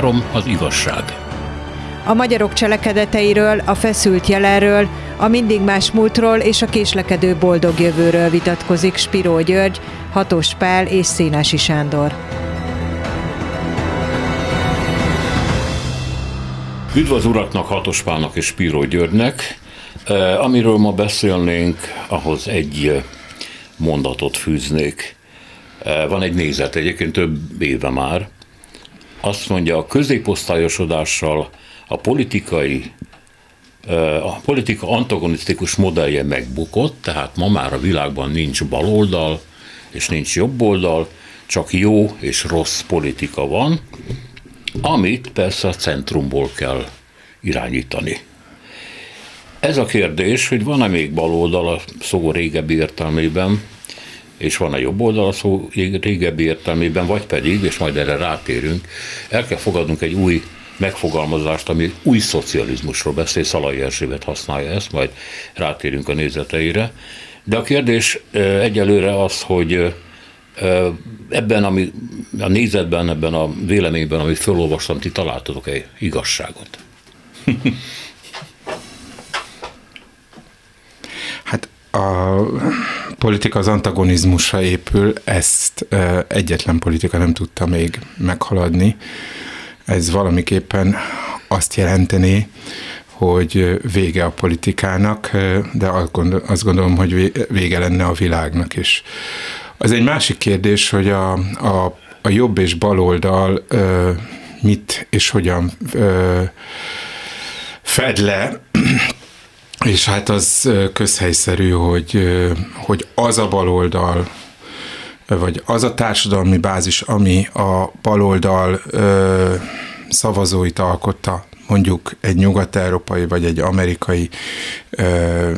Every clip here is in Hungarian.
három az igazság. A magyarok cselekedeteiről, a feszült jelenről, a mindig más múltról és a késlekedő boldog jövőről vitatkozik Spiró György, Hatos Pál és Szénási Sándor. Üdv az uraknak, Hatos Pálnak és Spiró Györgynek. Amiről ma beszélnénk, ahhoz egy mondatot fűznék. Van egy nézet, egyébként több éve már. Azt mondja, a középosztályosodással a politikai a politika antagonisztikus modellje megbukott, tehát ma már a világban nincs baloldal, és nincs jobboldal, csak jó és rossz politika van, amit persze a centrumból kell irányítani. Ez a kérdés, hogy van-e még baloldal a szó régebbi értelmében, és van a jobb oldal a szó régebbi értelmében, vagy pedig, és majd erre rátérünk, el kell fogadnunk egy új megfogalmazást, ami új szocializmusról beszél, Szalai Erzsébet használja ezt, majd rátérünk a nézeteire. De a kérdés egyelőre az, hogy ebben ami, a nézetben, ebben a véleményben, amit felolvastam, ti találtatok egy igazságot? Hát a politika az antagonizmusra épül, ezt egyetlen politika nem tudta még meghaladni. Ez valamiképpen azt jelenteni, hogy vége a politikának, de azt gondolom, hogy vége lenne a világnak is. Az egy másik kérdés, hogy a, a, a jobb és baloldal mit és hogyan fed le, és hát az közhelyszerű, hogy, hogy az a baloldal, vagy az a társadalmi bázis, ami a baloldal ö, szavazóit alkotta, mondjuk egy nyugat-európai vagy egy amerikai ö,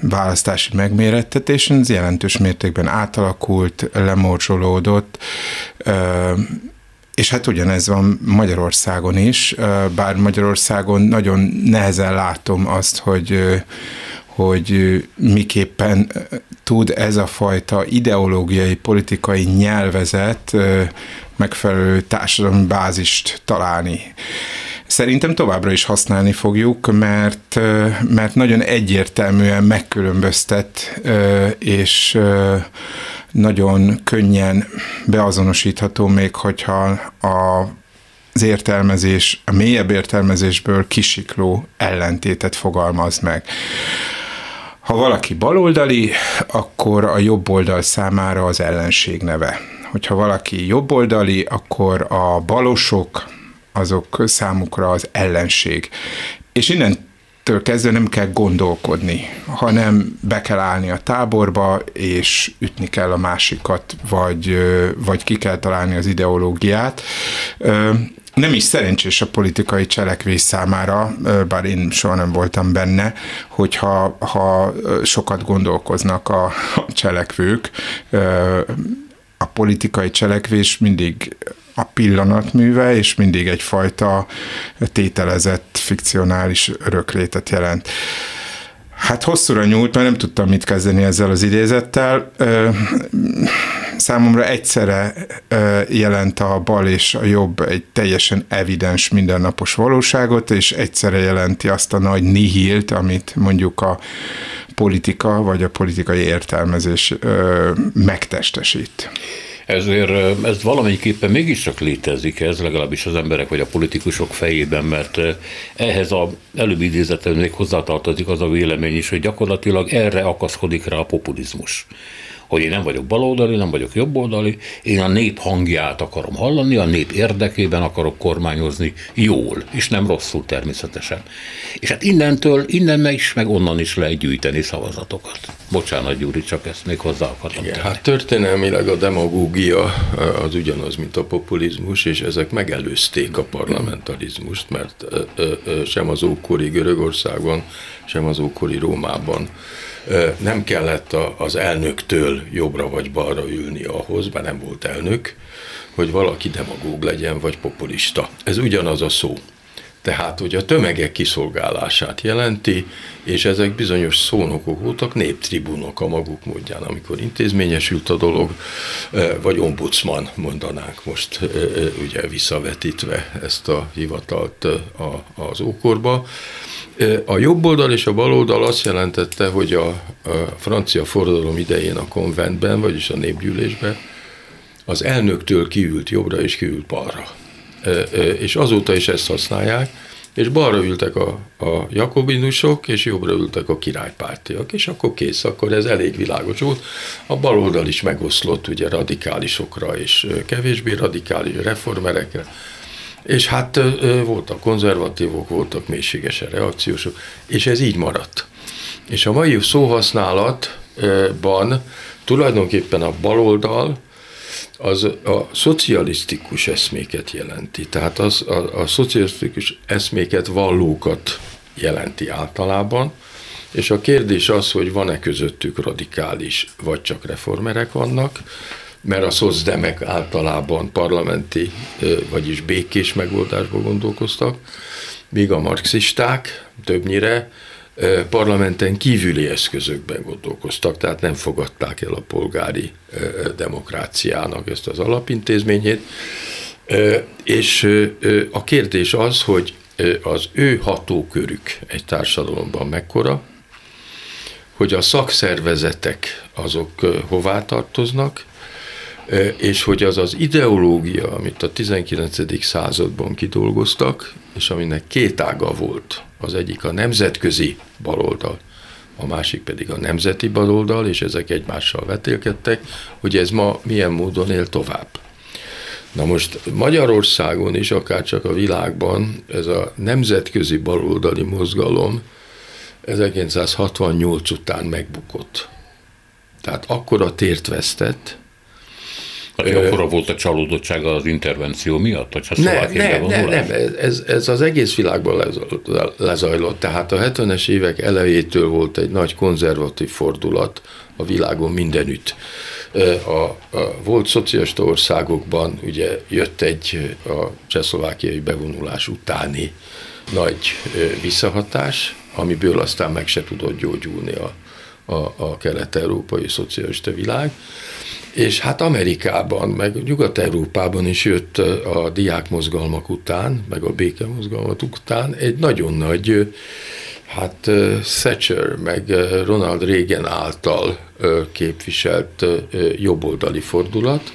választási megmérettetésen, ez jelentős mértékben átalakult, lemorcsolódott, ö, és hát ugyanez van Magyarországon is, bár Magyarországon nagyon nehezen látom azt, hogy hogy miképpen tud ez a fajta ideológiai, politikai nyelvezet megfelelő társadalmi bázist találni. Szerintem továbbra is használni fogjuk, mert, mert nagyon egyértelműen megkülönböztet, és nagyon könnyen beazonosítható, még hogyha a az értelmezés, a mélyebb értelmezésből kisikló ellentétet fogalmaz meg. Ha valaki baloldali, akkor a jobb oldal számára az ellenség neve. Hogyha valaki jobboldali, akkor a balosok, azok számukra az ellenség. És innen től kezdve nem kell gondolkodni, hanem be kell állni a táborba, és ütni kell a másikat, vagy, vagy ki kell találni az ideológiát. Nem is szerencsés a politikai cselekvés számára, bár én soha nem voltam benne, hogyha ha sokat gondolkoznak a, cselekvők, a politikai cselekvés mindig a pillanatműve, és mindig egyfajta tételezett, fikcionális öröklétet jelent. Hát hosszúra nyúlt, mert nem tudtam mit kezdeni ezzel az idézettel. Számomra egyszerre jelent a bal és a jobb egy teljesen evidens mindennapos valóságot, és egyszerre jelenti azt a nagy nihilt, amit mondjuk a politika vagy a politikai értelmezés megtestesít. Ezért ez valamiképpen mégiscsak létezik ez, legalábbis az emberek vagy a politikusok fejében, mert ehhez a előbbi idézetem még hozzátartozik az a vélemény is, hogy gyakorlatilag erre akaszkodik rá a populizmus hogy én nem vagyok baloldali, nem vagyok jobboldali, én a nép hangját akarom hallani, a nép érdekében akarok kormányozni jól, és nem rosszul természetesen. És hát innentől, innen meg is, meg onnan is lehet gyűjteni szavazatokat. Bocsánat, Gyuri, csak ezt még hozzá akarom Igen, Hát történelmileg a demagógia az ugyanaz, mint a populizmus, és ezek megelőzték a parlamentarizmust, mert sem az ókori Görögországban, sem az ókori Rómában nem kellett az elnöktől jobbra vagy balra ülni ahhoz, mert nem volt elnök, hogy valaki demagóg legyen, vagy populista. Ez ugyanaz a szó. Tehát, hogy a tömegek kiszolgálását jelenti, és ezek bizonyos szónokok voltak, néptribunok a maguk módján, amikor intézményesült a dolog, vagy ombudsman mondanánk most ugye visszavetítve ezt a hivatalt az ókorba. A jobb oldal és a bal oldal azt jelentette, hogy a, a francia forradalom idején a konventben, vagyis a népgyűlésben az elnöktől kiült jobbra és kiült balra. És azóta is ezt használják, és balra ültek a, a jakobinusok, és jobbra ültek a királypártiak, és akkor kész, akkor ez elég világos volt. A baloldal is megoszlott ugye radikálisokra és kevésbé radikális reformerekre, és hát voltak konzervatívok, voltak mélységesen reakciósok, és ez így maradt. És a mai szóhasználatban tulajdonképpen a baloldal az a szocialisztikus eszméket jelenti. Tehát az, a, a szocialisztikus eszméket vallókat jelenti általában, és a kérdés az, hogy van-e közöttük radikális, vagy csak reformerek vannak, mert a szocdemek általában parlamenti, vagyis békés megoldásba gondolkoztak, míg a marxisták többnyire parlamenten kívüli eszközökben gondolkoztak, tehát nem fogadták el a polgári demokráciának ezt az alapintézményét. És a kérdés az, hogy az ő hatókörük egy társadalomban mekkora, hogy a szakszervezetek azok hová tartoznak, és hogy az az ideológia, amit a 19. században kidolgoztak, és aminek két ága volt, az egyik a nemzetközi baloldal, a másik pedig a nemzeti baloldal, és ezek egymással vetélkedtek, hogy ez ma milyen módon él tovább. Na most Magyarországon is, akár csak a világban, ez a nemzetközi baloldali mozgalom 1968 után megbukott. Tehát akkora tért vesztett, akkora volt a csalódottság az intervenció miatt, hogyha nem, nem, nem, nem, ez, ez az egész világban lezajlott. Tehát a 70-es évek elejétől volt egy nagy konzervatív fordulat a világon mindenütt. A, a volt szocialista országokban ugye jött egy a csehszlovákiai bevonulás utáni nagy visszahatás, amiből aztán meg se tudott gyógyulni a, a, a kelet-európai szocialista világ. És hát Amerikában, meg Nyugat-Európában is jött a diákmozgalmak után, meg a békemozgalmak után egy nagyon nagy, hát Thatcher, meg Ronald Reagan által képviselt jobboldali fordulat,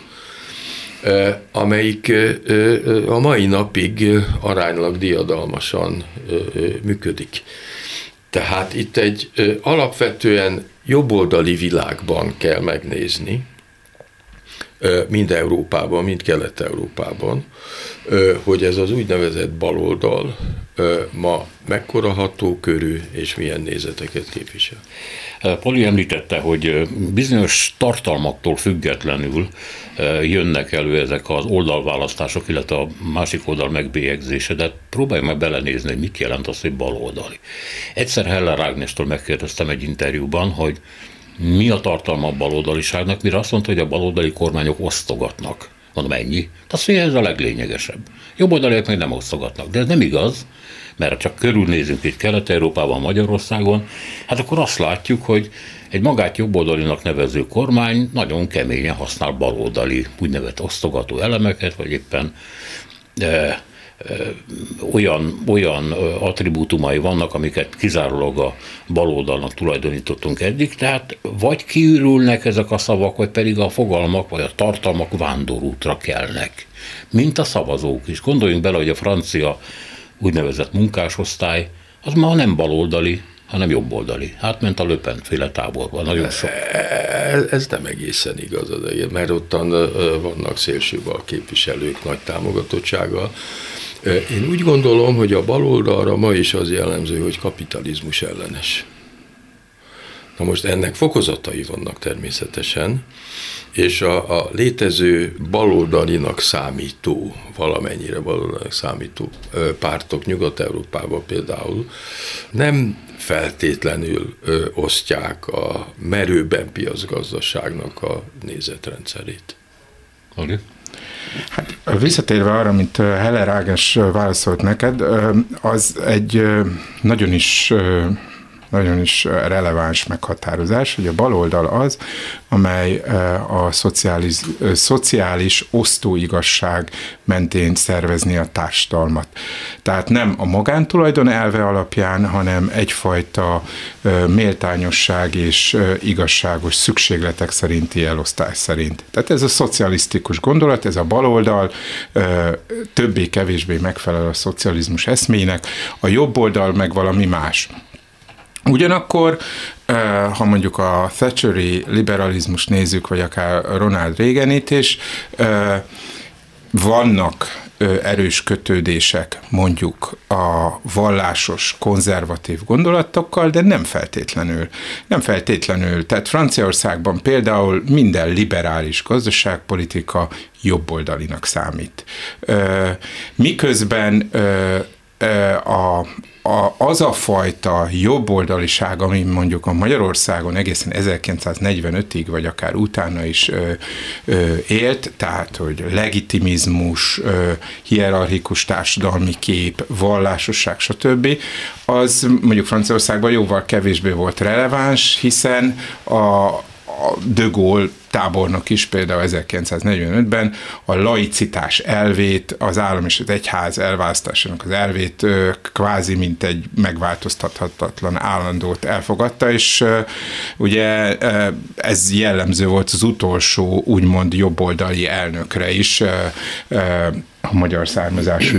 amelyik a mai napig aránylag diadalmasan működik. Tehát itt egy alapvetően jobboldali világban kell megnézni, mind Európában, mind Kelet-Európában, hogy ez az úgynevezett baloldal ma mekkora hatókörű és milyen nézeteket képvisel. Poli említette, hogy bizonyos tartalmaktól függetlenül jönnek elő ezek az oldalválasztások, illetve a másik oldal megbélyegzése, de próbálj meg belenézni, hogy mit jelent az, hogy baloldali. Egyszer Heller Ágnestől megkérdeztem egy interjúban, hogy mi a tartalma a baloldaliságnak, mire azt mondta, hogy a baloldali kormányok osztogatnak. Mondom, ennyi. Mondja, ez a leglényegesebb. Jobboldaliak meg nem osztogatnak. De ez nem igaz, mert csak körülnézünk itt Kelet-Európában, Magyarországon, hát akkor azt látjuk, hogy egy magát jobboldalinak nevező kormány nagyon keményen használ baloldali úgynevezett osztogató elemeket, vagy éppen de olyan, olyan attribútumai vannak, amiket kizárólag a baloldalnak tulajdonítottunk eddig, tehát vagy kiürülnek ezek a szavak, vagy pedig a fogalmak, vagy a tartalmak vándorútra kelnek, mint a szavazók is. Gondoljunk bele, hogy a francia úgynevezett munkásosztály, az ma nem baloldali, hanem jobboldali. Átment a Löpen féle táborba, nagyon sok. Ez, ez nem egészen igaz, mert ottan vannak szélsőbal képviselők nagy támogatottsággal, én úgy gondolom, hogy a baloldalra ma is az jellemző, hogy kapitalizmus ellenes. Na most ennek fokozatai vannak természetesen, és a, a létező baloldalinak számító, valamennyire baloldalinak számító pártok Nyugat-Európában például nem feltétlenül osztják a merőben piacgazdaságnak a nézetrendszerét. Okay. Hát visszatérve arra, mint Heller Ágnes válaszolt neked, az egy nagyon is nagyon is releváns meghatározás, hogy a baloldal az, amely a szociális, szociális osztóigazság mentén szervezni a társadalmat. Tehát nem a magántulajdon elve alapján, hanem egyfajta méltányosság és igazságos szükségletek szerinti elosztás szerint. Tehát ez a szocialisztikus gondolat, ez a baloldal többé-kevésbé megfelel a szocializmus eszmének, a jobb oldal meg valami más. Ugyanakkor, ha mondjuk a Thatcheri liberalizmus nézzük, vagy akár Ronald Reaganit is, vannak erős kötődések mondjuk a vallásos, konzervatív gondolatokkal, de nem feltétlenül. Nem feltétlenül. Tehát Franciaországban például minden liberális gazdaságpolitika jobboldalinak számít. Miközben a, a, az a fajta jobboldaliság, ami mondjuk a Magyarországon egészen 1945-ig, vagy akár utána is ö, ö, élt, tehát, hogy legitimizmus, ö, hierarchikus társadalmi kép, vallásosság, stb., az mondjuk Franciaországban jóval kevésbé volt releváns, hiszen a, a De Gaulle tábornok is például 1945-ben a laicitás elvét, az állam és az egyház elválasztásának az elvét kvázi mint egy megváltoztathatatlan állandót elfogadta, és ugye ez jellemző volt az utolsó úgymond jobboldali elnökre is, a magyar származású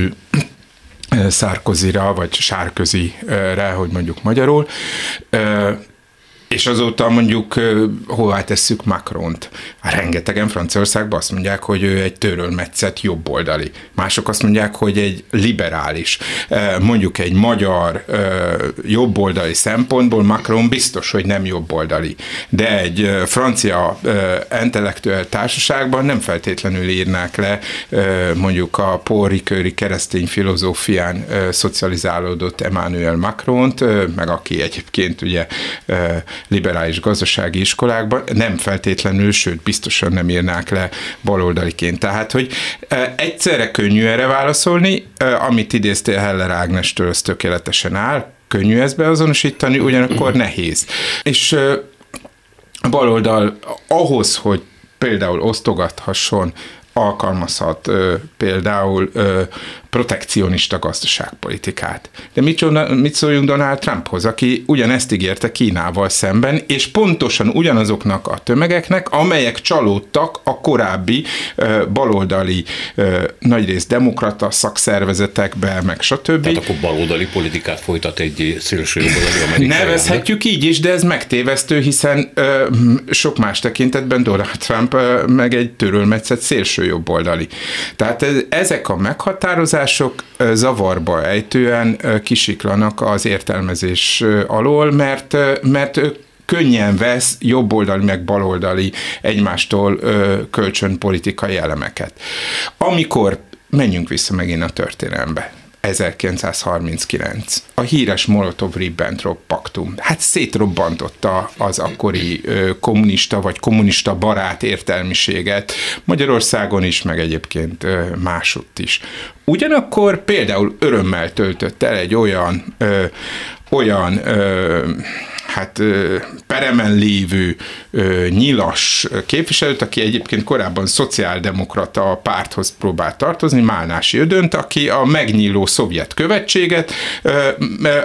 Szárkozira, vagy Sárközire, hogy mondjuk magyarul. És azóta mondjuk hová tesszük Macront? Hát rengetegen Franciaországban azt mondják, hogy ő egy törölmetszett jobboldali. Mások azt mondják, hogy egy liberális. Mondjuk egy magyar jobboldali szempontból Macron biztos, hogy nem jobboldali. De egy francia intellektuál társaságban nem feltétlenül írnák le mondjuk a Paul keresztény filozófián szocializálódott Emmanuel Macront, meg aki egyébként ugye liberális gazdasági iskolákban, nem feltétlenül, sőt, biztosan nem írnák le baloldaliként. Tehát, hogy e, egyszerre könnyű erre válaszolni, e, amit idéztél Heller Ágnestől, az tökéletesen áll, könnyű ezt beazonosítani, ugyanakkor nehéz. És e, a baloldal ahhoz, hogy például osztogathasson alkalmazhat ö, például ö, protekcionista gazdaságpolitikát. De mit, mit szóljunk Donald Trumphoz, aki ugyanezt ígérte Kínával szemben, és pontosan ugyanazoknak a tömegeknek, amelyek csalódtak a korábbi ö, baloldali, ö, nagyrészt demokrata szakszervezetekbe, meg stb. Tehát akkor baloldali politikát folytat egy szélső jobboldali amerikai Nevezhetjük így is, de ez megtévesztő, hiszen ö, sok más tekintetben Donald Trump ö, meg egy törölmetszett szélső jobboldali. Tehát ezek a meghatározások zavarba ejtően kisiklanak az értelmezés alól, mert, mert könnyen vesz jobboldali meg baloldali egymástól kölcsönpolitikai elemeket. Amikor menjünk vissza megint a történelembe. 1939. A híres Molotov-Ribbentrop paktum. Hát szétrobbantotta az akkori kommunista vagy kommunista barát értelmiséget Magyarországon is, meg egyébként másutt is. Ugyanakkor például örömmel töltött el egy olyan, ö, olyan ö, hát peremen lévő nyilas képviselőt, aki egyébként korábban szociáldemokrata párthoz próbált tartozni, Málnási Ödönt, aki a megnyíló szovjet követséget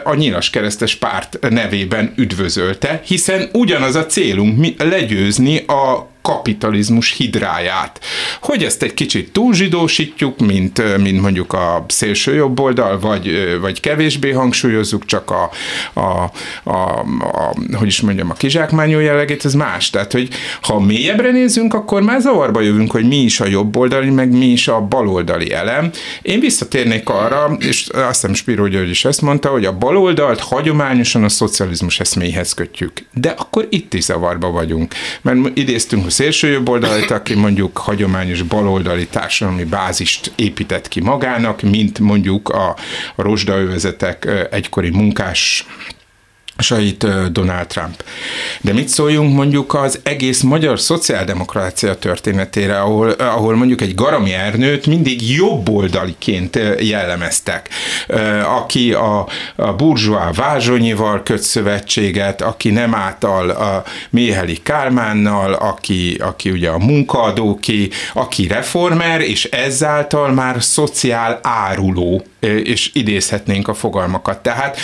a nyilas keresztes párt nevében üdvözölte, hiszen ugyanaz a célunk legyőzni a kapitalizmus hidráját. Hogy ezt egy kicsit túlzsidósítjuk, mint, mint mondjuk a szélső jobb oldal, vagy, vagy kevésbé hangsúlyozzuk csak a, a, a, a, hogy is mondjam, a kizsákmányó jellegét, ez más. Tehát, hogy ha mélyebbre nézzünk, akkor már zavarba jövünk, hogy mi is a jobb oldali, meg mi is a baloldali elem. Én visszatérnék arra, és azt hiszem Spiro György is ezt mondta, hogy a baloldalt hagyományosan a szocializmus eszméhez kötjük. De akkor itt is zavarba vagyunk. Mert idéztünk szélső jobb oldalit, aki mondjuk hagyományos baloldali társadalmi bázist épített ki magának, mint mondjuk a rozsdaövezetek egykori munkás sajt Donald Trump. De mit szóljunk mondjuk az egész magyar szociáldemokrácia történetére, ahol, ahol mondjuk egy Garami Ernőt mindig jobboldaliként jellemeztek, aki a, a burzsóá Vázsonyival köt szövetséget, aki nem által a Méheli Kálmánnal, aki, aki ugye a munkaadóké, aki reformer, és ezáltal már szociál áruló és idézhetnénk a fogalmakat. Tehát,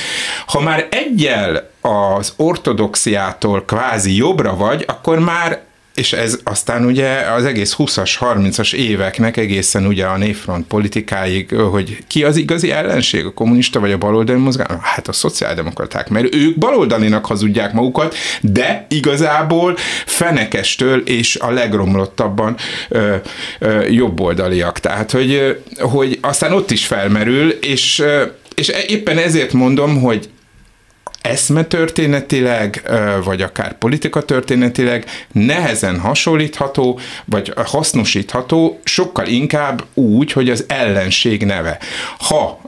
ha már egyel az ortodoxiától kvázi jobbra vagy, akkor már és ez aztán ugye az egész 20-as, 30-as éveknek egészen ugye a névfront politikáig, hogy ki az igazi ellenség, a kommunista vagy a baloldali mozgalom? Hát a szociáldemokraták, mert ők baloldalinak hazudják magukat, de igazából fenekestől és a legromlottabban ö, ö, jobboldaliak. Tehát, hogy, hogy aztán ott is felmerül, és és éppen ezért mondom, hogy eszmetörténetileg, vagy akár politika történetileg nehezen hasonlítható, vagy hasznosítható, sokkal inkább úgy, hogy az ellenség neve. Ha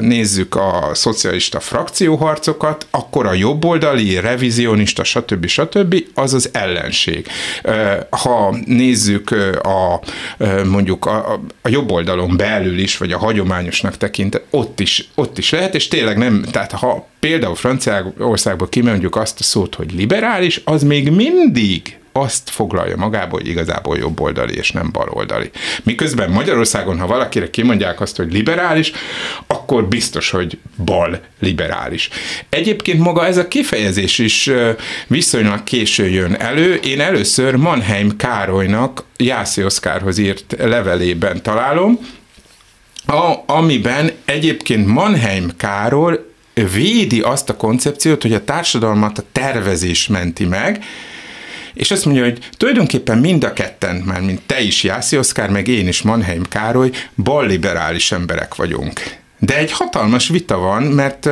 nézzük a szocialista frakcióharcokat, akkor a jobboldali, revizionista, stb. stb. az az ellenség. Ha nézzük a, mondjuk a, a jobb oldalon belül is, vagy a hagyományosnak tekint, ott is, ott is lehet, és tényleg nem, tehát ha például Franciaországból kimondjuk azt a szót, hogy liberális, az még mindig azt foglalja magába, hogy igazából jobboldali és nem baloldali. Miközben Magyarországon, ha valakire kimondják azt, hogy liberális, akkor biztos, hogy bal liberális. Egyébként maga ez a kifejezés is viszonylag késő jön elő. Én először Mannheim Károlynak Jászi Oszkárhoz írt levelében találom, a, amiben egyébként Mannheim Károly védi azt a koncepciót, hogy a társadalmat a tervezés menti meg, és azt mondja, hogy tulajdonképpen mind a ketten, már mint te is, Jászi Oszkár, meg én is, Mannheim Károly, balliberális emberek vagyunk. De egy hatalmas vita van, mert,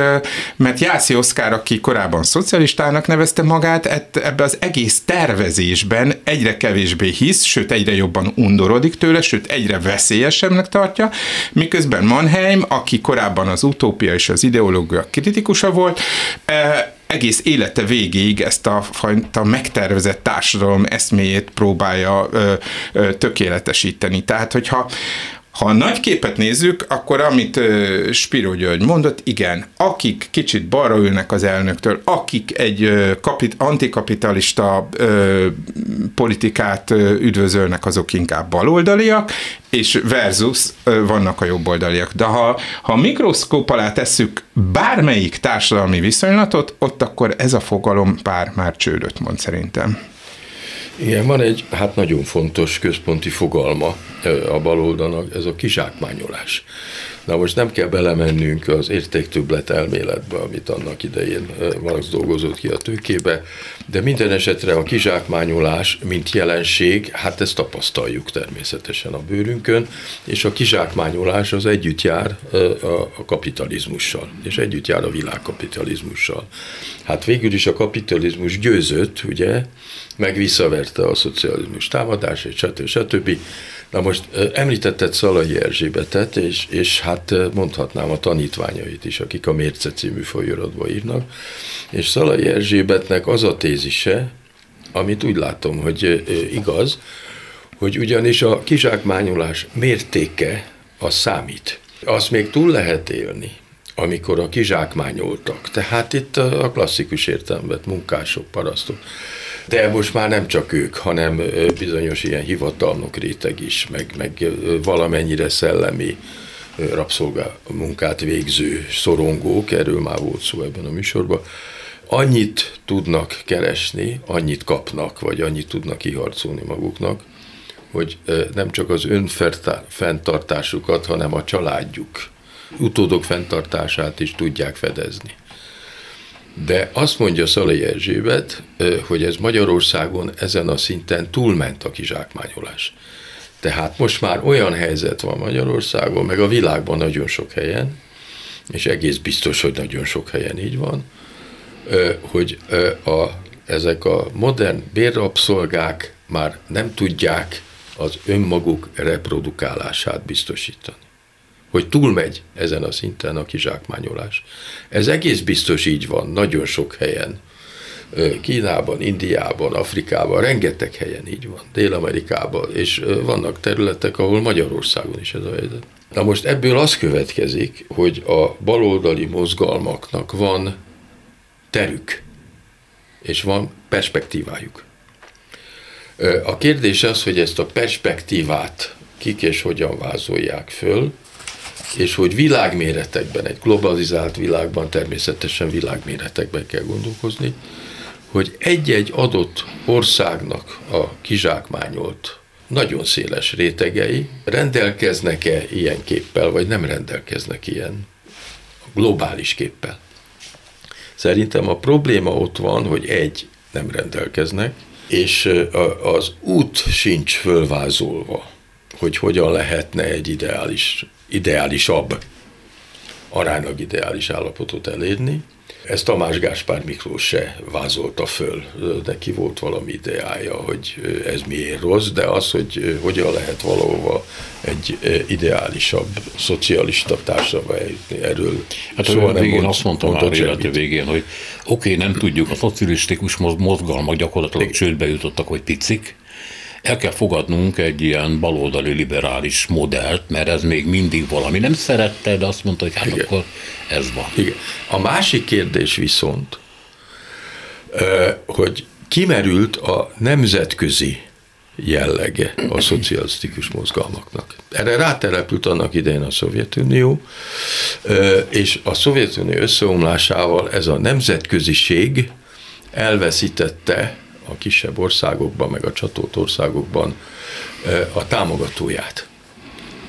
mert Jászi Oszkár, aki korábban szocialistának nevezte magát, ebbe az egész tervezésben egyre kevésbé hisz, sőt egyre jobban undorodik tőle, sőt egyre veszélyesebbnek tartja, miközben Mannheim, aki korábban az utópia és az ideológia kritikusa volt, egész élete végéig ezt a fajta megtervezett társadalom eszméjét próbálja ö, ö, tökéletesíteni. Tehát, hogyha ha a nagy képet nézzük, akkor amit Spiro György mondott, igen, akik kicsit balra ülnek az elnöktől, akik egy kapit, antikapitalista ö, politikát üdvözölnek, azok inkább baloldaliak, és versus ö, vannak a jobboldaliak. De ha, ha mikroszkóp alá tesszük bármelyik társadalmi viszonylatot, ott akkor ez a fogalom pár már csődöt mond szerintem. Igen, van egy hát nagyon fontos központi fogalma a baloldalnak, ez a kizsákmányolás. Na most nem kell belemennünk az értéktöblet elméletbe, amit annak idején Marx dolgozott ki a tőkébe, de minden esetre a kizsákmányolás, mint jelenség, hát ezt tapasztaljuk természetesen a bőrünkön, és a kizsákmányolás az együtt jár a kapitalizmussal, és együtt jár a világkapitalizmussal. Hát végül is a kapitalizmus győzött, ugye, meg visszaverte a szocializmus támadását, stb. stb. Na most említetted Szalai Erzsébetet, és, és hát mondhatnám a tanítványait is, akik a Mérce című folyóratba írnak, és Szalai Erzsébetnek az a tézise, amit úgy látom, hogy igaz, hogy ugyanis a kizsákmányolás mértéke az számít. Azt még túl lehet élni, amikor a kizsákmányoltak. Tehát itt a klasszikus értelemben munkások, parasztok de most már nem csak ők, hanem bizonyos ilyen hivatalnok réteg is, meg, meg valamennyire szellemi rabszolgamunkát végző szorongók, erről már volt szó ebben a műsorban, annyit tudnak keresni, annyit kapnak, vagy annyit tudnak kiharcolni maguknak, hogy nem csak az önfenntartásukat, hanem a családjuk utódok fenntartását is tudják fedezni. De azt mondja Szalai Erzsébet, hogy ez Magyarországon ezen a szinten túlment a kizsákmányolás. Tehát most már olyan helyzet van Magyarországon, meg a világban nagyon sok helyen, és egész biztos, hogy nagyon sok helyen így van, hogy a, ezek a modern bérrabszolgák már nem tudják az önmaguk reprodukálását biztosítani. Hogy túlmegy ezen a szinten a kizsákmányolás. Ez egész biztos így van, nagyon sok helyen. Kínában, Indiában, Afrikában, rengeteg helyen így van, Dél-Amerikában, és vannak területek, ahol Magyarországon is ez a helyzet. Na most ebből az következik, hogy a baloldali mozgalmaknak van terük, és van perspektívájuk. A kérdés az, hogy ezt a perspektívát kik és hogyan vázolják föl, és hogy világméretekben, egy globalizált világban természetesen világméretekben kell gondolkozni, hogy egy-egy adott országnak a kizsákmányolt nagyon széles rétegei rendelkeznek-e ilyen képpel, vagy nem rendelkeznek ilyen globális képpel. Szerintem a probléma ott van, hogy egy, nem rendelkeznek, és az út sincs fölvázolva, hogy hogyan lehetne egy ideális, ideálisabb, aránylag ideális állapotot elérni. Ezt Tamás Gáspár Miklós se vázolta föl, neki volt valami ideája, hogy ez miért rossz, de az, hogy hogyan lehet valahova egy ideálisabb, szocialista társadalomba eljutni, erről Hát soha nem végén mond, azt mondtam már élete végén, hogy oké, okay, nem tudjuk, a szocialistikus mozgalmak gyakorlatilag csődbe jutottak, hogy picik, el kell fogadnunk egy ilyen baloldali liberális modellt, mert ez még mindig valami. Nem szerette, de azt mondta, hogy hát Igen. akkor ez van. Igen. A másik kérdés viszont, hogy kimerült a nemzetközi jellege a szocialisztikus mozgalmaknak. Erre rátelepült annak idején a Szovjetunió, és a Szovjetunió összeomlásával ez a nemzetköziség elveszítette a kisebb országokban, meg a csatolt országokban a támogatóját.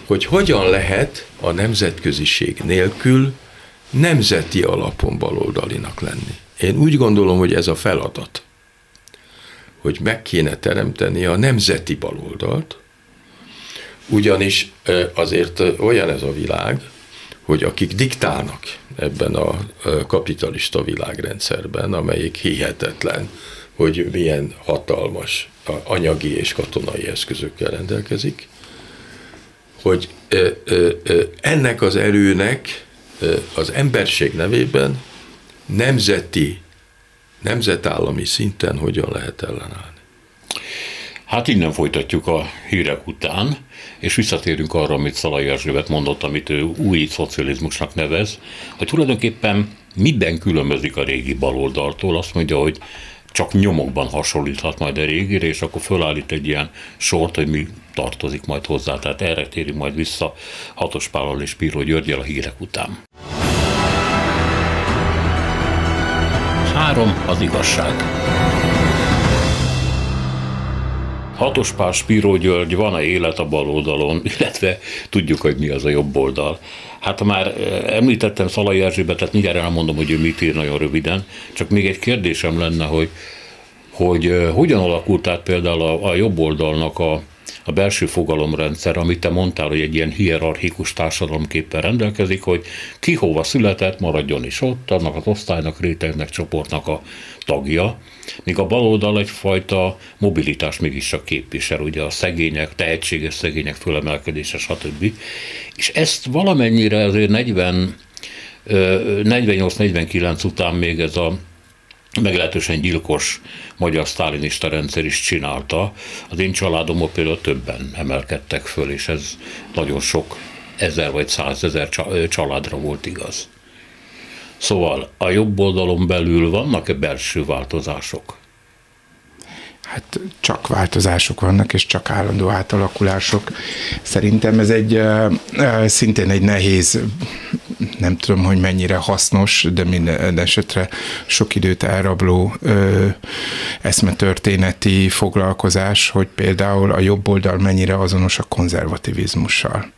Hogy hogyan lehet a nemzetköziség nélkül nemzeti alapon baloldalinak lenni. Én úgy gondolom, hogy ez a feladat, hogy meg kéne teremteni a nemzeti baloldalt, ugyanis azért olyan ez a világ, hogy akik diktálnak ebben a kapitalista világrendszerben, amelyik hihetetlen hogy milyen hatalmas anyagi és katonai eszközökkel rendelkezik, hogy ennek az erőnek az emberség nevében nemzeti, nemzetállami szinten hogyan lehet ellenállni. Hát innen folytatjuk a hírek után, és visszatérünk arra, amit Szalai Erzsébet mondott, amit ő új szocializmusnak nevez, hogy tulajdonképpen miben különbözik a régi baloldaltól. Azt mondja, hogy csak nyomokban hasonlíthat majd a régire, és akkor fölállít egy ilyen sort, hogy mi tartozik majd hozzá. Tehát erre térünk majd vissza Hatos Pállal és Píró Györgyel a hírek után. Három az igazság. Hatos Pál Spíró György, van-e élet a bal oldalon, illetve tudjuk, hogy mi az a jobb oldal. Hát már említettem Szalai Erzsébetet, mindjárt elmondom, hogy ő mit ír nagyon röviden, csak még egy kérdésem lenne, hogy, hogy hogyan alakult át például a, a jobb oldalnak a, a belső fogalomrendszer, amit te mondtál, hogy egy ilyen hierarchikus társadalomképpen rendelkezik, hogy ki hova született, maradjon is ott, annak az osztálynak, rétegnek, csoportnak a tagja, míg a baloldal egyfajta mobilitást mégiscsak képvisel, ugye a szegények, tehetséges szegények fölemelkedése, stb. És ezt valamennyire azért 40 48-49 után még ez a meglehetősen gyilkos magyar sztálinista rendszer is csinálta. Az én családomban például többen emelkedtek föl, és ez nagyon sok ezer vagy százezer családra volt igaz. Szóval a jobb oldalon belül vannak-e belső változások? Hát csak változások vannak, és csak állandó átalakulások. Szerintem ez egy szintén egy nehéz, nem tudom, hogy mennyire hasznos, de minden esetre sok időt elrabló eszmetörténeti foglalkozás, hogy például a jobb oldal mennyire azonos a konzervativizmussal.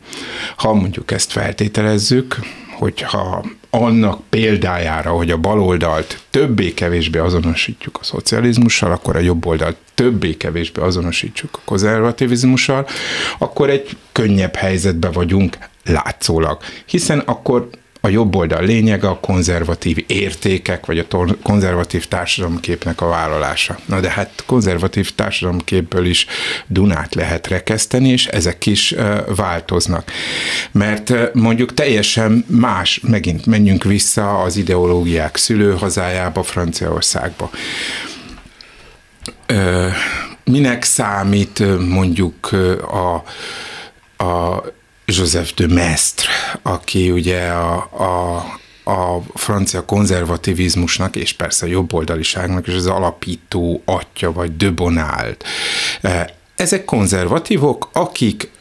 Ha mondjuk ezt feltételezzük, hogyha annak példájára, hogy a baloldalt többé-kevésbé azonosítjuk a szocializmussal, akkor a jobb oldalt többé-kevésbé azonosítjuk a konzervativizmussal, akkor egy könnyebb helyzetbe vagyunk látszólag. Hiszen akkor a jobb oldal lényege a konzervatív értékek, vagy a konzervatív társadalomképnek a vállalása. Na de hát konzervatív társadalomképből is Dunát lehet rekeszteni, és ezek is változnak. Mert mondjuk teljesen más, megint menjünk vissza az ideológiák szülőhazájába, Franciaországba minek számít mondjuk a, a Joseph de Mestre, aki ugye a, a, a francia konzervativizmusnak, és persze a jobboldaliságnak, és az alapító atya, vagy de Bonald. Ezek konzervatívok, akik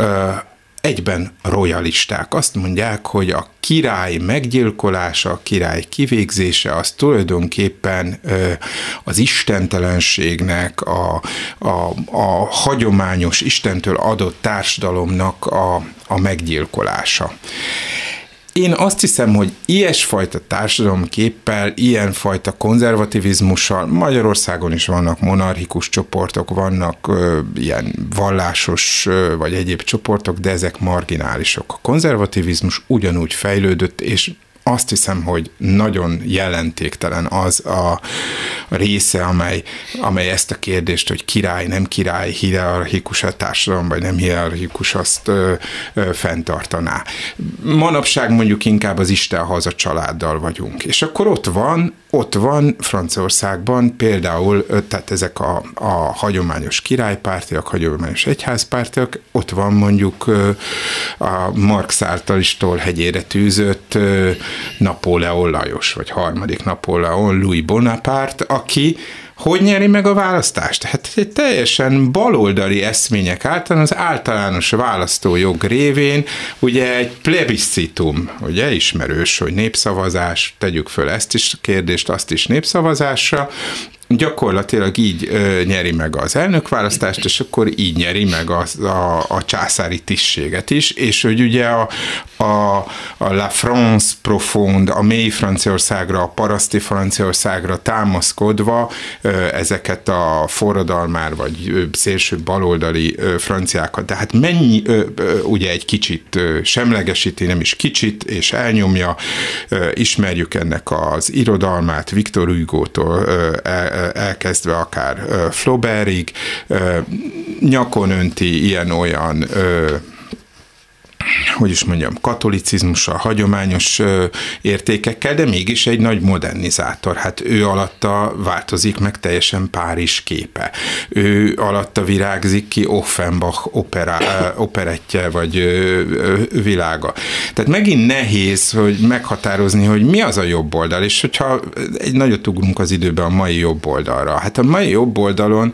egyben royalisták. Azt mondják, hogy a király meggyilkolása, a király kivégzése az tulajdonképpen az istentelenségnek, a, a, a hagyományos Istentől adott társadalomnak a, a meggyilkolása. Én azt hiszem, hogy ilyesfajta társadalomképpel, ilyenfajta konzervativizmussal Magyarországon is vannak monarchikus csoportok, vannak ö, ilyen vallásos ö, vagy egyéb csoportok, de ezek marginálisok. A konzervativizmus ugyanúgy fejlődött, és azt hiszem, hogy nagyon jelentéktelen az a része, amely, amely ezt a kérdést, hogy király, nem király, hierarchikus a társadalom, vagy nem hierarchikus, azt ö, ö, fenntartaná. Manapság mondjuk inkább az Isten haza családdal vagyunk. És akkor ott van, ott van Franciaországban például, tehát ezek a, a hagyományos királypártiak, hagyományos egyházpártiak, ott van mondjuk a Marx által is hegyére tűzött Napóleon Lajos, vagy harmadik Napóleon Louis Bonaparte, aki hogy nyeri meg a választást? Hát egy teljesen baloldali eszmények által az általános választójog révén, ugye egy plebiscitum, ugye ismerős, hogy népszavazás, tegyük föl ezt is kérdést, azt is népszavazásra, gyakorlatilag így ö, nyeri meg az elnökválasztást, és akkor így nyeri meg az, a, a császári tisztséget is, és hogy ugye a, a, a La France profonde, a mély Franciaországra, a paraszti Franciaországra támaszkodva ö, ezeket a forradalmár, vagy ö, szélső baloldali ö, franciákat, de hát mennyi, ö, ö, ugye egy kicsit ö, semlegesíti, nem is kicsit, és elnyomja, ö, ismerjük ennek az irodalmát, Viktor Hugo-tól ö, el, elkezdve akár Flaubertig, nyakon önti ilyen-olyan hogy is mondjam, katolicizmussal, hagyományos értékekkel, de mégis egy nagy modernizátor. Hát ő alatta változik meg teljesen Párizs képe. Ő alatta virágzik ki Offenbach opera, operettje, vagy világa. Tehát megint nehéz, hogy meghatározni, hogy mi az a jobb oldal, és hogyha egy nagyot ugrunk az időben a mai jobb oldalra. Hát a mai jobb oldalon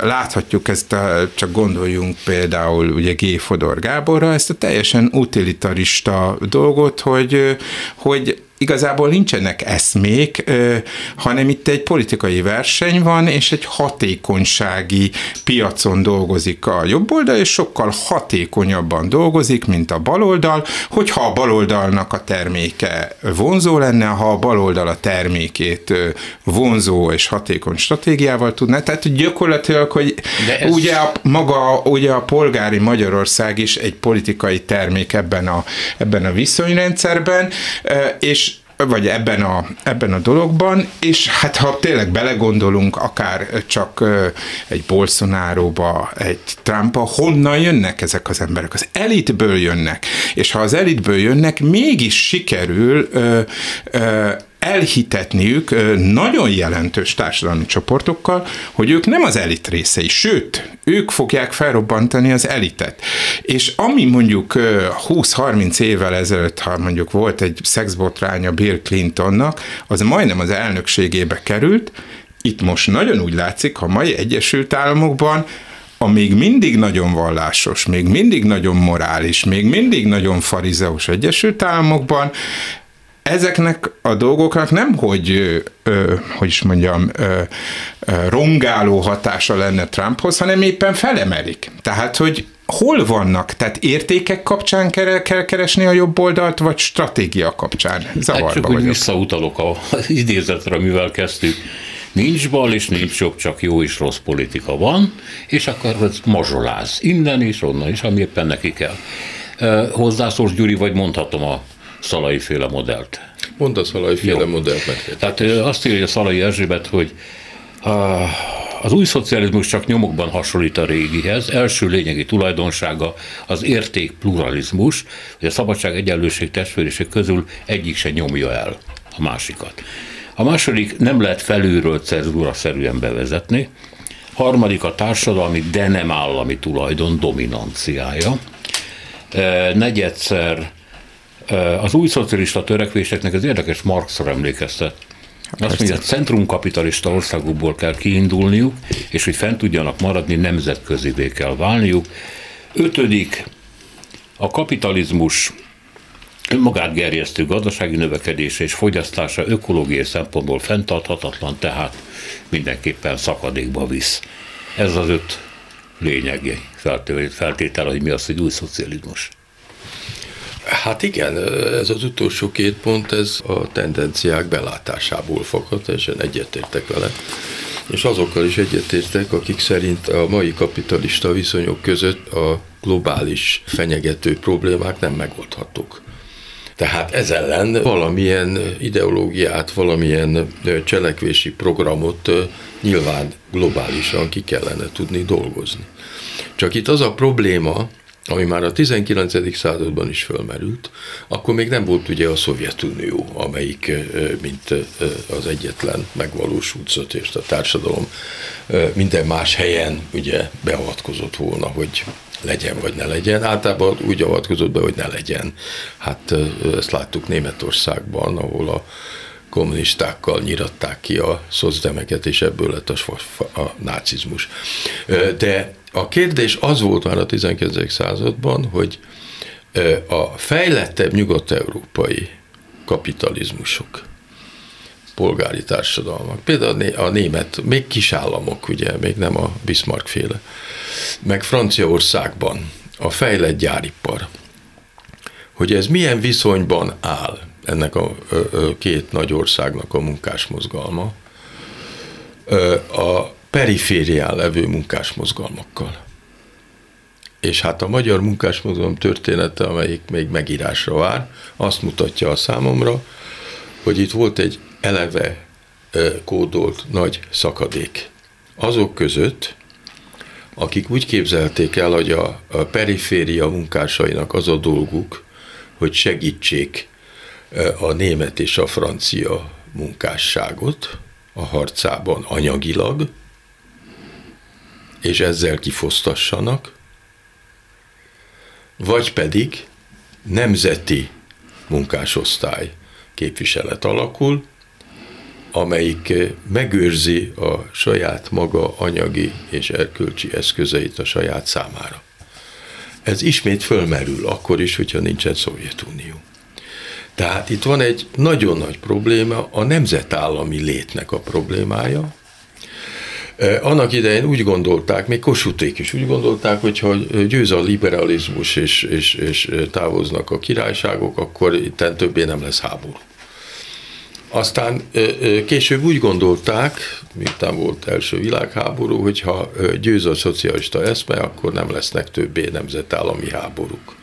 láthatjuk ezt, a, csak gondoljunk például ugye G. Fodor Gáborra, ezt a teljesen utilitarista dolgot, hogy, hogy igazából nincsenek eszmék, hanem itt egy politikai verseny van, és egy hatékonysági piacon dolgozik a jobb oldal, és sokkal hatékonyabban dolgozik, mint a baloldal, hogyha a baloldalnak a terméke vonzó lenne, ha a baloldal a termékét vonzó és hatékony stratégiával tudná. Tehát gyakorlatilag, hogy ez... ugye a, maga ugye a polgári Magyarország is egy politikai termék ebben a, ebben a viszonyrendszerben, és vagy ebben a, ebben a dologban, és hát ha tényleg belegondolunk, akár csak egy Bolsonaro-ba, egy Trumpa, honnan jönnek ezek az emberek? Az elitből jönnek, és ha az elitből jönnek, mégis sikerül ö, ö, elhitetniük nagyon jelentős társadalmi csoportokkal, hogy ők nem az elit részei, sőt, ők fogják felrobbantani az elitet. És ami mondjuk 20-30 évvel ezelőtt, ha mondjuk volt egy szexbotránya Bill Clintonnak, az majdnem az elnökségébe került, itt most nagyon úgy látszik, ha mai Egyesült Államokban a még mindig nagyon vallásos, még mindig nagyon morális, még mindig nagyon farizeus Egyesült Államokban ezeknek a dolgoknak nem, hogy, ö, hogy is mondjam, ö, ö, rongáló hatása lenne Trumphoz, hanem éppen felemelik. Tehát, hogy hol vannak? Tehát értékek kapcsán kell, kell keresni a jobb oldalt, vagy stratégia kapcsán? Zavarba hát csak úgy visszautalok az idézetre, amivel kezdtük. Nincs bal és nincs jobb, csak jó és rossz politika van, és akkor ez mazsoláz. Innen is, onnan is, ami éppen neki kell. Hozzászólsz, Gyuri, vagy mondhatom a Szalai féle modellt. Mondd a Szalai féle modellt meg. Tehát azt írja Szalai Erzsébet, hogy az új szocializmus csak nyomokban hasonlít a régihez. Első lényegi tulajdonsága az érték pluralizmus, hogy a szabadság, egyenlőség, testvériség közül egyik se nyomja el a másikat. A második nem lehet felülről cenzúra szerűen bevezetni. Harmadik a társadalmi, de nem állami tulajdon dominanciája. Negyedszer az új szocialista törekvéseknek az érdekes Marxra emlékeztet. Azt mondja, hogy centrumkapitalista országokból kell kiindulniuk, és hogy fent tudjanak maradni, nemzetközivé kell válniuk. Ötödik, a kapitalizmus önmagát gerjesztő gazdasági növekedése és fogyasztása ökológiai szempontból fenntarthatatlan, tehát mindenképpen szakadékba visz. Ez az öt lényegi feltétel, hogy mi az, hogy új szocializmus. Hát igen, ez az utolsó két pont, ez a tendenciák belátásából fakad, teljesen egyetértek vele. És azokkal is egyetértek, akik szerint a mai kapitalista viszonyok között a globális fenyegető problémák nem megoldhatók. Tehát ez ellen valamilyen ideológiát, valamilyen cselekvési programot nyilván globálisan ki kellene tudni dolgozni. Csak itt az a probléma, ami már a 19. században is fölmerült, akkor még nem volt ugye a Szovjetunió, amelyik mint az egyetlen megvalósult és a társadalom minden más helyen ugye beavatkozott volna, hogy legyen vagy ne legyen. Általában úgy avatkozott be, hogy ne legyen. Hát ezt láttuk Németországban, ahol a kommunistákkal nyiratták ki a szocdemeket, és ebből lett a, a nácizmus. De a kérdés az volt már a 19. században, hogy a fejlettebb nyugat-európai kapitalizmusok, polgári társadalmak, például a német, még kisállamok, ugye, még nem a Bismarck féle, meg Franciaországban a fejlett gyáripar, hogy ez milyen viszonyban áll ennek a két nagy országnak a munkásmozgalma, a periférián levő munkásmozgalmakkal. És hát a magyar munkásmozgalom története, amelyik még megírásra vár, azt mutatja a számomra, hogy itt volt egy eleve kódolt nagy szakadék. Azok között, akik úgy képzelték el, hogy a, a periféria munkásainak az a dolguk, hogy segítsék a német és a francia munkásságot a harcában anyagilag, és ezzel kifosztassanak, vagy pedig nemzeti munkásosztály képviselet alakul, amelyik megőrzi a saját maga anyagi és erkölcsi eszközeit a saját számára. Ez ismét fölmerül, akkor is, hogyha nincsen Szovjetunió. Tehát itt van egy nagyon nagy probléma, a nemzetállami létnek a problémája, annak idején úgy gondolták, még Kossuthék is úgy gondolták, hogy ha győz a liberalizmus és, és, és távoznak a királyságok, akkor itt többé nem lesz háború. Aztán később úgy gondolták, miután volt első világháború, hogy ha győz a szocialista eszme, akkor nem lesznek többé nemzetállami háborúk.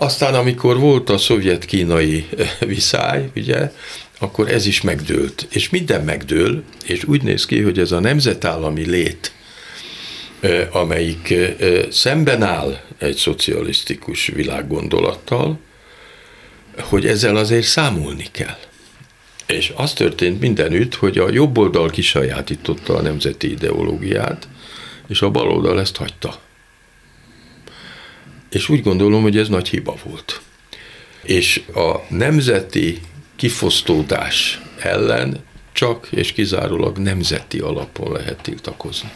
Aztán, amikor volt a szovjet-kínai viszály, ugye, akkor ez is megdőlt. És minden megdől, és úgy néz ki, hogy ez a nemzetállami lét, amelyik szemben áll egy szocialisztikus világgondolattal, hogy ezzel azért számolni kell. És az történt mindenütt, hogy a jobb oldal kisajátította a nemzeti ideológiát, és a bal oldal ezt hagyta. És úgy gondolom, hogy ez nagy hiba volt. És a nemzeti kifosztódás ellen csak és kizárólag nemzeti alapon lehet tiltakozni.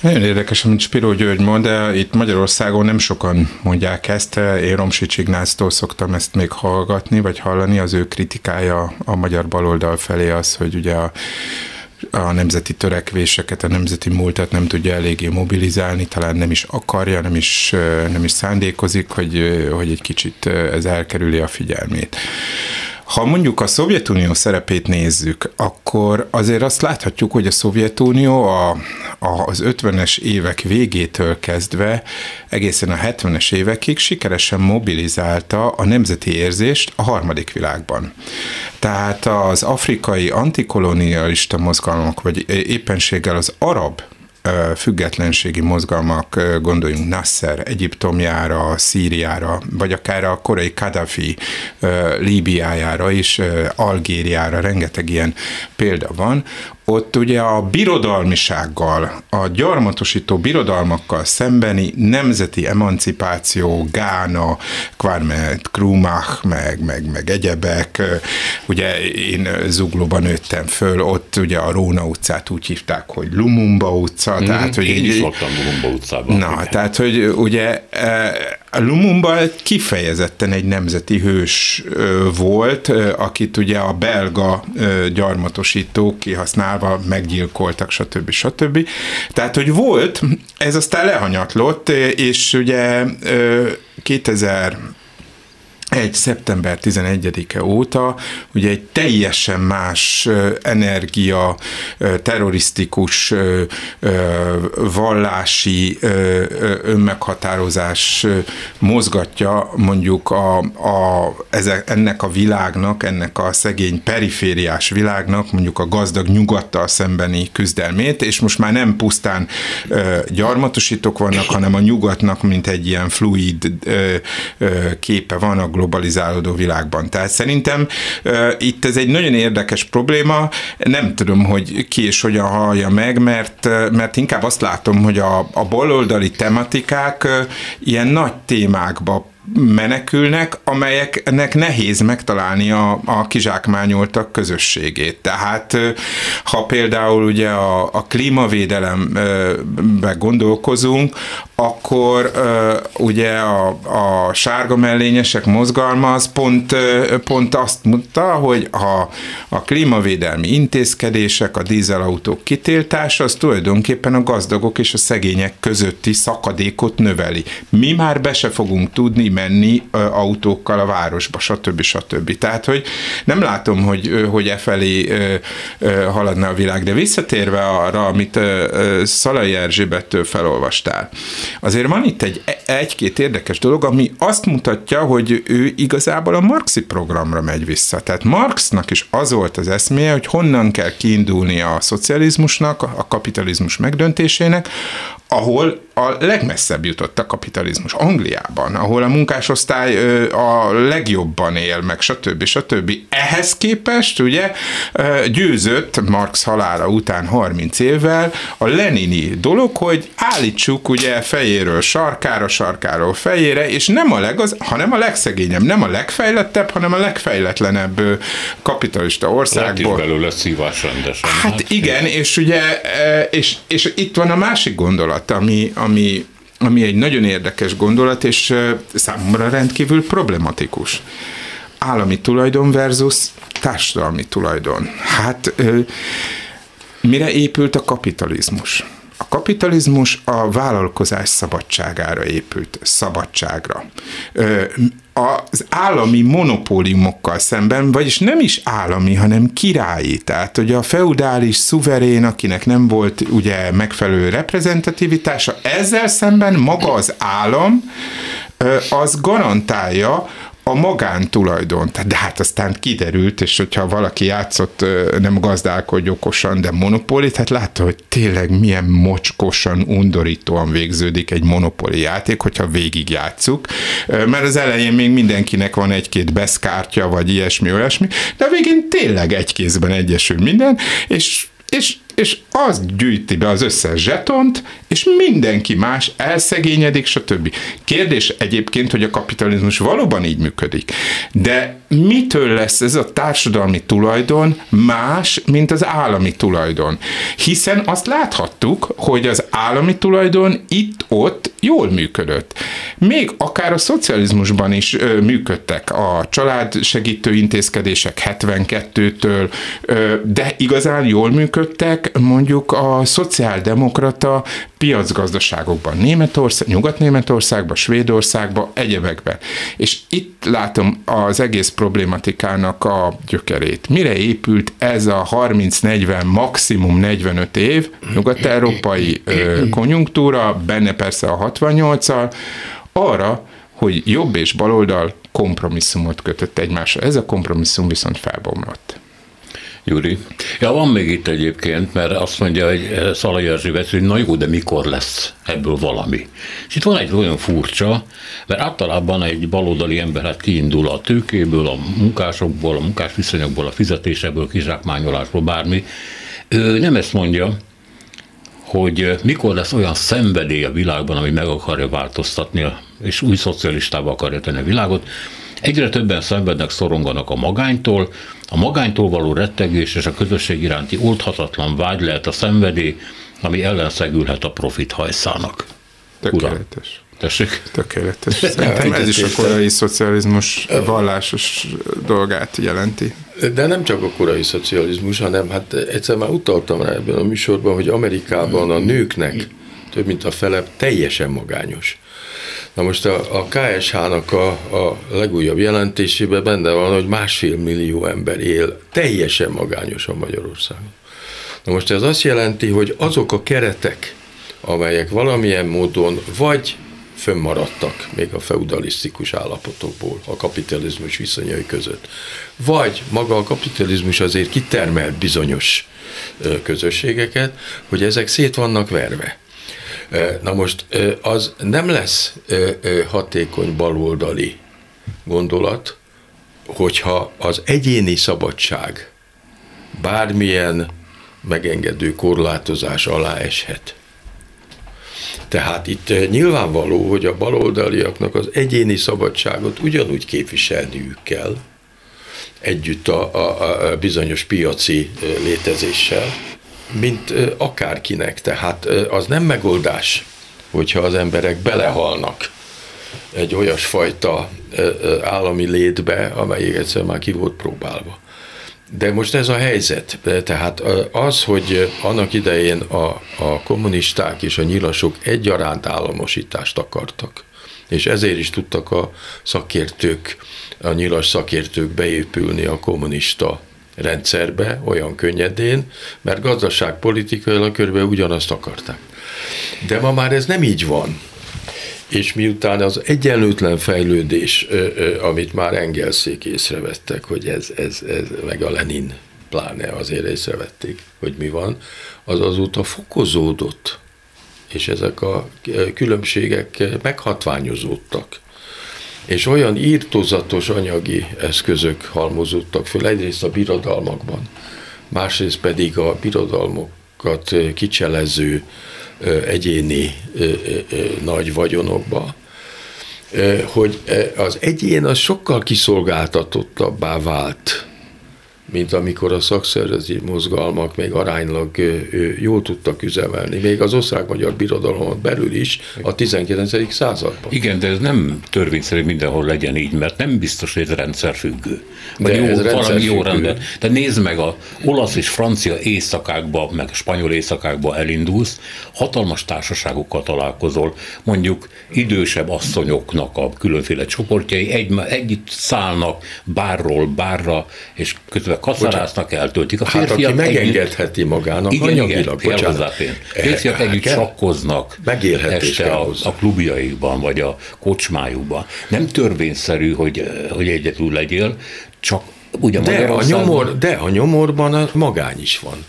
Nagyon érdekes, amit Spiró György mond, de itt Magyarországon nem sokan mondják ezt. Én Romsics Ignáctól szoktam ezt még hallgatni, vagy hallani. Az ő kritikája a magyar baloldal felé az, hogy ugye a a nemzeti törekvéseket, a nemzeti múltat nem tudja eléggé mobilizálni, talán nem is akarja, nem is, nem is szándékozik, hogy, hogy egy kicsit ez elkerüli a figyelmét. Ha mondjuk a Szovjetunió szerepét nézzük, akkor azért azt láthatjuk, hogy a Szovjetunió a, az 50-es évek végétől kezdve egészen a 70-es évekig sikeresen mobilizálta a nemzeti érzést a harmadik világban. Tehát az afrikai antikolonialista mozgalmak, vagy éppenséggel az arab függetlenségi mozgalmak, gondoljunk Nasser, Egyiptomjára, Szíriára, vagy akár a korai Kadhafi Líbiájára is, Algériára, rengeteg ilyen példa van, ott ugye a birodalmisággal, a gyarmatosító birodalmakkal szembeni nemzeti emancipáció, Gána, Kwame Krumach, meg, meg, meg egyebek, ugye én Zuglóban nőttem föl, ott ugye a Róna utcát úgy hívták, hogy Lumumba utca, mm, tehát hogy... Én is laktam Lumumba utcában. Na, igen. tehát hogy ugye Lumumba kifejezetten egy nemzeti hős volt, akit ugye a belga gyarmatosítók kihasználva meggyilkoltak, stb. stb. Tehát, hogy volt, ez aztán lehanyatlott, és ugye 2000 egy szeptember 11-e óta ugye egy teljesen más energia, terrorisztikus, vallási önmeghatározás mozgatja mondjuk a, a, ezek, ennek a világnak, ennek a szegény perifériás világnak, mondjuk a gazdag nyugattal szembeni küzdelmét, és most már nem pusztán gyarmatosítók vannak, hanem a nyugatnak, mint egy ilyen fluid képe van a globalizálódó világban. Tehát szerintem uh, itt ez egy nagyon érdekes probléma, nem tudom, hogy ki és hogyan hallja meg, mert, mert inkább azt látom, hogy a, a baloldali tematikák uh, ilyen nagy témákba menekülnek, amelyeknek nehéz megtalálni a, a kizsákmányoltak közösségét. Tehát ha például ugye a, a klímavédelembe gondolkozunk, akkor ugye a, a sárga mellényesek mozgalma az pont, pont azt mondta, hogy ha a klímavédelmi intézkedések, a dízelautók kitiltása, az tulajdonképpen a gazdagok és a szegények közötti szakadékot növeli. Mi már be se fogunk tudni menni autókkal a városba, stb. stb. Tehát, hogy nem látom, hogy, hogy e felé haladna a világ, de visszatérve arra, amit Szalai Erzsébettől felolvastál, azért van itt egy, egy-két érdekes dolog, ami azt mutatja, hogy ő igazából a marxi programra megy vissza. Tehát Marxnak is az volt az eszméje, hogy honnan kell kiindulni a szocializmusnak, a kapitalizmus megdöntésének, ahol a legmesszebb jutott a kapitalizmus, Angliában, ahol a munkásosztály a legjobban él, meg stb. stb. Ehhez képest ugye győzött Marx halála után 30 évvel a lenini dolog, hogy állítsuk ugye fejéről sarkára, sarkáról fejére, és nem a legaz, hanem a legszegényebb, nem a legfejlettebb, hanem a legfejletlenebb kapitalista országból. Lehet belőle szívás rendesen. Hát, hát igen, és ugye, és, és itt van a másik gondolat, ami, ami ami egy nagyon érdekes gondolat, és számomra rendkívül problematikus. Állami tulajdon versus társadalmi tulajdon. Hát mire épült a kapitalizmus? A kapitalizmus a vállalkozás szabadságára épült, szabadságra az állami monopóliumokkal szemben, vagyis nem is állami, hanem királyi. Tehát, hogy a feudális szuverén, akinek nem volt ugye megfelelő reprezentativitása, ezzel szemben maga az állam az garantálja a magántulajdon. De hát aztán kiderült, és hogyha valaki játszott nem gazdálkodj okosan, de monopólit, hát látta, hogy tényleg milyen mocskosan, undorítóan végződik egy monopóli játék, hogyha végig játszuk. Mert az elején még mindenkinek van egy-két beszkártya, vagy ilyesmi, olyasmi, de a végén tényleg egy kézben egyesül minden, és és és az gyűjti be az összes zsetont, és mindenki más elszegényedik, stb. Kérdés egyébként, hogy a kapitalizmus valóban így működik, de mitől lesz ez a társadalmi tulajdon más, mint az állami tulajdon? Hiszen azt láthattuk, hogy az állami tulajdon itt-ott jól működött. még akár a szocializmusban is működtek a családsegítő intézkedések 72-től, de igazán jól működtek mondjuk a szociáldemokrata piacgazdaságokban, Németország, Nyugat-Németországban, Svédországban, egyebekben. És itt látom az egész problématikának a gyökerét. Mire épült ez a 30-40, maximum 45 év nyugat-európai konjunktúra, benne persze a 68-al, arra, hogy jobb és baloldal kompromisszumot kötött egymásra. Ez a kompromisszum viszont felbomlott. Gyuri. Ja, van még itt egyébként, mert azt mondja, hogy Szalai Erzsébet, hogy na jó, de mikor lesz ebből valami. És itt van egy olyan furcsa, mert általában egy baloldali ember hát kiindul a tőkéből, a munkásokból, a munkásviszonyokból, a fizetésekből, kizsákmányolásból, bármi. Ő nem ezt mondja, hogy mikor lesz olyan szenvedély a világban, ami meg akarja változtatni, és új szocialistába akarja tenni a világot, Egyre többen szenvednek, szoronganak a magánytól, a magánytól való rettegés és a közösség iránti oldhatatlan vágy lehet a szenvedély, ami ellenszegülhet a profit hajszának. Tökéletes. Tessék? Tökéletes. Szerintem ez is a korai szocializmus vallásos dolgát jelenti. De nem csak a korai szocializmus, hanem hát egyszer már utaltam rá ebben a műsorban, hogy Amerikában a nőknek több mint a fele teljesen magányos. Na most a, a KSH-nak a, a legújabb jelentésében benne van, hogy másfél millió ember él teljesen magányosan Magyarországon. Na most ez azt jelenti, hogy azok a keretek, amelyek valamilyen módon vagy fönnmaradtak még a feudalisztikus állapotokból, a kapitalizmus viszonyai között. Vagy maga a kapitalizmus azért kitermelt bizonyos közösségeket, hogy ezek szét vannak verve. Na most az nem lesz hatékony baloldali gondolat, hogyha az egyéni szabadság bármilyen megengedő korlátozás alá eshet. Tehát itt nyilvánvaló, hogy a baloldaliaknak az egyéni szabadságot ugyanúgy képviselniük kell, együtt a, a, a bizonyos piaci létezéssel, mint akárkinek. Tehát az nem megoldás, hogyha az emberek belehalnak egy olyasfajta állami létbe, amelyik egyszer már ki volt próbálva. De most ez a helyzet. Tehát az, hogy annak idején a, a kommunisták és a nyilasok egyaránt államosítást akartak, és ezért is tudtak a szakértők, a nyilas szakértők beépülni a kommunista rendszerbe olyan könnyedén, mert gazdaságpolitikailag körülbelül ugyanazt akarták. De ma már ez nem így van. És miután az egyenlőtlen fejlődés, amit már Engelszék észrevettek, hogy ez, ez, ez meg a Lenin pláne azért észrevették, hogy mi van, az azóta fokozódott, és ezek a különbségek meghatványozódtak és olyan írtozatos anyagi eszközök halmozódtak föl, egyrészt a birodalmakban, másrészt pedig a birodalmokat kicselező egyéni nagy vagyonokba, hogy az egyén az sokkal kiszolgáltatottabbá vált mint amikor a szakszervezeti mozgalmak még aránylag jól tudtak üzemelni, még az osztrák-magyar birodalomon belül is a 19. században. Igen, de ez nem törvényszerű mindenhol legyen így, mert nem biztos, hogy ez rendszerfüggő. Vagy de jó, ez valami jó rendet. De nézd meg, a olasz és francia éjszakákba, meg a spanyol éjszakákba elindulsz, hatalmas társaságokkal találkozol, mondjuk idősebb asszonyoknak a különféle csoportjai egy, együtt szállnak bárról bárra, és közben kaszaráznak, eltöltik. A hát aki megengedheti magának igen, anyagilag, igen, bocsánat. Férfiak e, együtt sakkoznak este a, a klubjaikban, vagy a kocsmájukban. Nem törvényszerű, hogy, hogy egyetül legyél, csak ugye de a, nyomor, de a nyomorban a magány is van.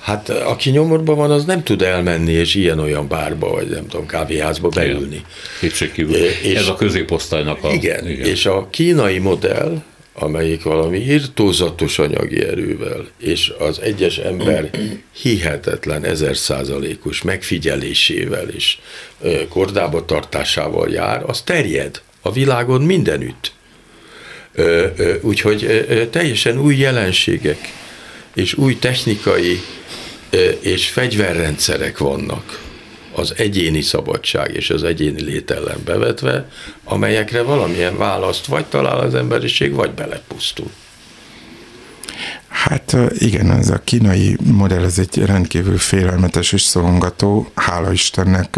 Hát aki nyomorban van, az nem tud elmenni és ilyen-olyan bárba, vagy nem tudom, kávéházba beülni. Kétségkívül. És Ez a középosztálynak a... Igen, igen, és a kínai modell, amelyik valami írtózatos anyagi erővel, és az egyes ember hihetetlen ezer százalékos megfigyelésével és kordába tartásával jár, az terjed a világon mindenütt. Úgyhogy teljesen új jelenségek és új technikai és fegyverrendszerek vannak, az egyéni szabadság és az egyéni lét ellen bevetve, amelyekre valamilyen választ vagy talál az emberiség, vagy belepusztul. Hát igen, ez a kínai modell, ez egy rendkívül félelmetes és szorongató. Hála Istennek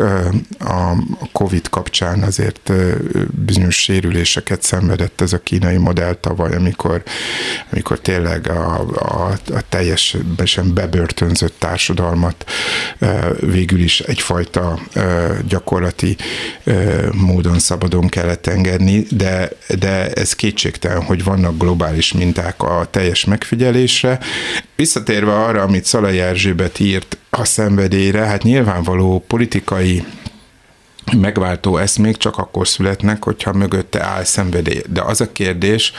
a Covid kapcsán azért bizonyos sérüléseket szenvedett ez a kínai modell tavaly, amikor, amikor tényleg a, a, a teljesen bebörtönzött társadalmat végül is egyfajta gyakorlati módon szabadon kellett engedni, de, de ez kétségtelen, hogy vannak globális minták a teljes megfigyelés, kérdésre. Visszatérve arra, amit Szalai Erzsébet írt a szenvedélyre, hát nyilvánvaló politikai megváltó eszmék csak akkor születnek, hogyha mögötte áll szenvedély. De az a kérdés,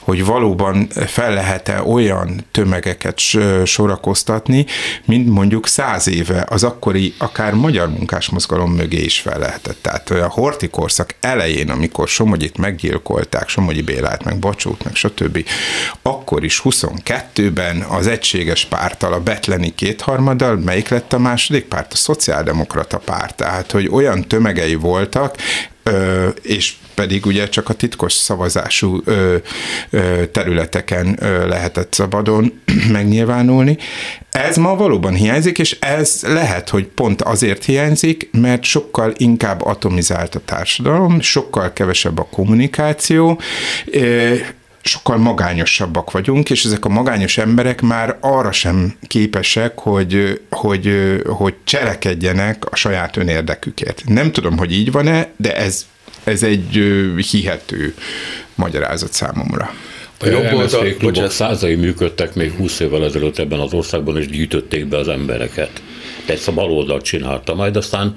hogy valóban fel lehet-e olyan tömegeket sorakoztatni, mint mondjuk száz éve az akkori akár magyar munkásmozgalom mögé is fel lehetett. Tehát a horti korszak elején, amikor Somogyit meggyilkolták, Somogyi Bélát, meg Bacsót, meg stb., akkor is 22-ben az egységes pártal, a betleni kétharmaddal, melyik lett a második párt? A szociáldemokrata párt. Tehát, hogy olyan tömegei voltak, és pedig ugye csak a titkos szavazású területeken lehetett szabadon megnyilvánulni. Ez ma valóban hiányzik, és ez lehet, hogy pont azért hiányzik, mert sokkal inkább atomizált a társadalom, sokkal kevesebb a kommunikáció, sokkal magányosabbak vagyunk, és ezek a magányos emberek már arra sem képesek, hogy, hogy, hogy cselekedjenek a saját önérdekükért. Nem tudom, hogy így van-e, de ez, ez egy hihető magyarázat számomra. A jobb oldal, klubok százai működtek még 20 évvel ezelőtt ebben az országban, és gyűjtötték be az embereket. De ezt a baloldalt csinálta, majd aztán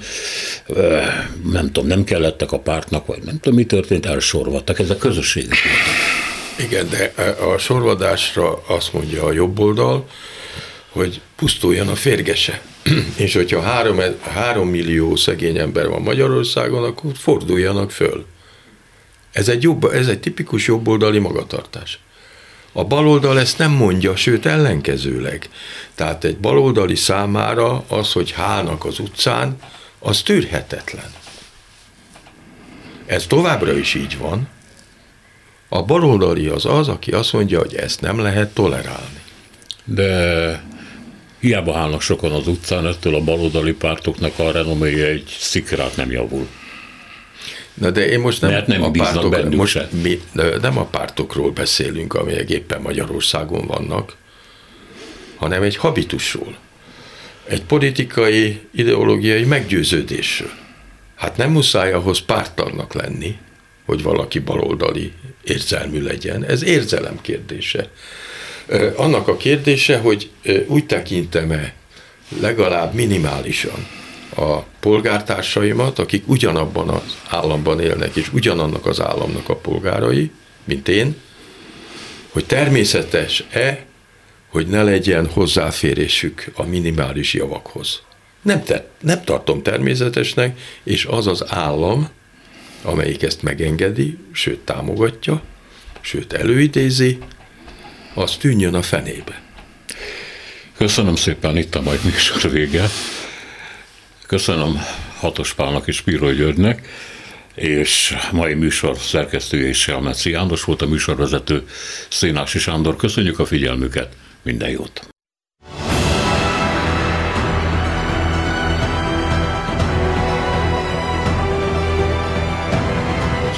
nem tudom, nem kellettek a pártnak, vagy nem tudom, mi történt, elsorvadtak. Ezek közösségek voltak. Igen, de a sorvadásra azt mondja a jobb oldal, hogy pusztuljon a férgese. És hogyha három, három millió szegény ember van Magyarországon, akkor forduljanak föl. Ez egy, jobb, ez egy tipikus jobboldali magatartás. A baloldal ezt nem mondja, sőt ellenkezőleg. Tehát egy baloldali számára az, hogy hálnak az utcán, az tűrhetetlen. Ez továbbra is így van, a baloldali az az, aki azt mondja, hogy ezt nem lehet tolerálni. De hiába állnak sokan az utcán, ettől a baloldali pártoknak a renoméja egy szikrát nem javul. Na de én most nem, nem a pártok, most mi, nem a pártokról beszélünk, amelyek éppen Magyarországon vannak, hanem egy habitusról, egy politikai, ideológiai meggyőződésről. Hát nem muszáj ahhoz pártannak lenni, hogy valaki baloldali érzelmű legyen. Ez érzelem kérdése. Annak a kérdése, hogy úgy tekintem-e legalább minimálisan a polgártársaimat, akik ugyanabban az államban élnek, és ugyanannak az államnak a polgárai, mint én, hogy természetes-e, hogy ne legyen hozzáférésük a minimális javakhoz. Nem, te, nem tartom természetesnek, és az az állam, amelyik ezt megengedi, sőt támogatja, sőt előidézi, az tűnjön a fenébe. Köszönöm szépen, itt a majd műsor vége. Köszönöm Hatos Pálnak és Piro Györgynek, és mai műsor szerkesztője is Selmeci János volt a műsorvezető Szénási Sándor. Köszönjük a figyelmüket, minden jót!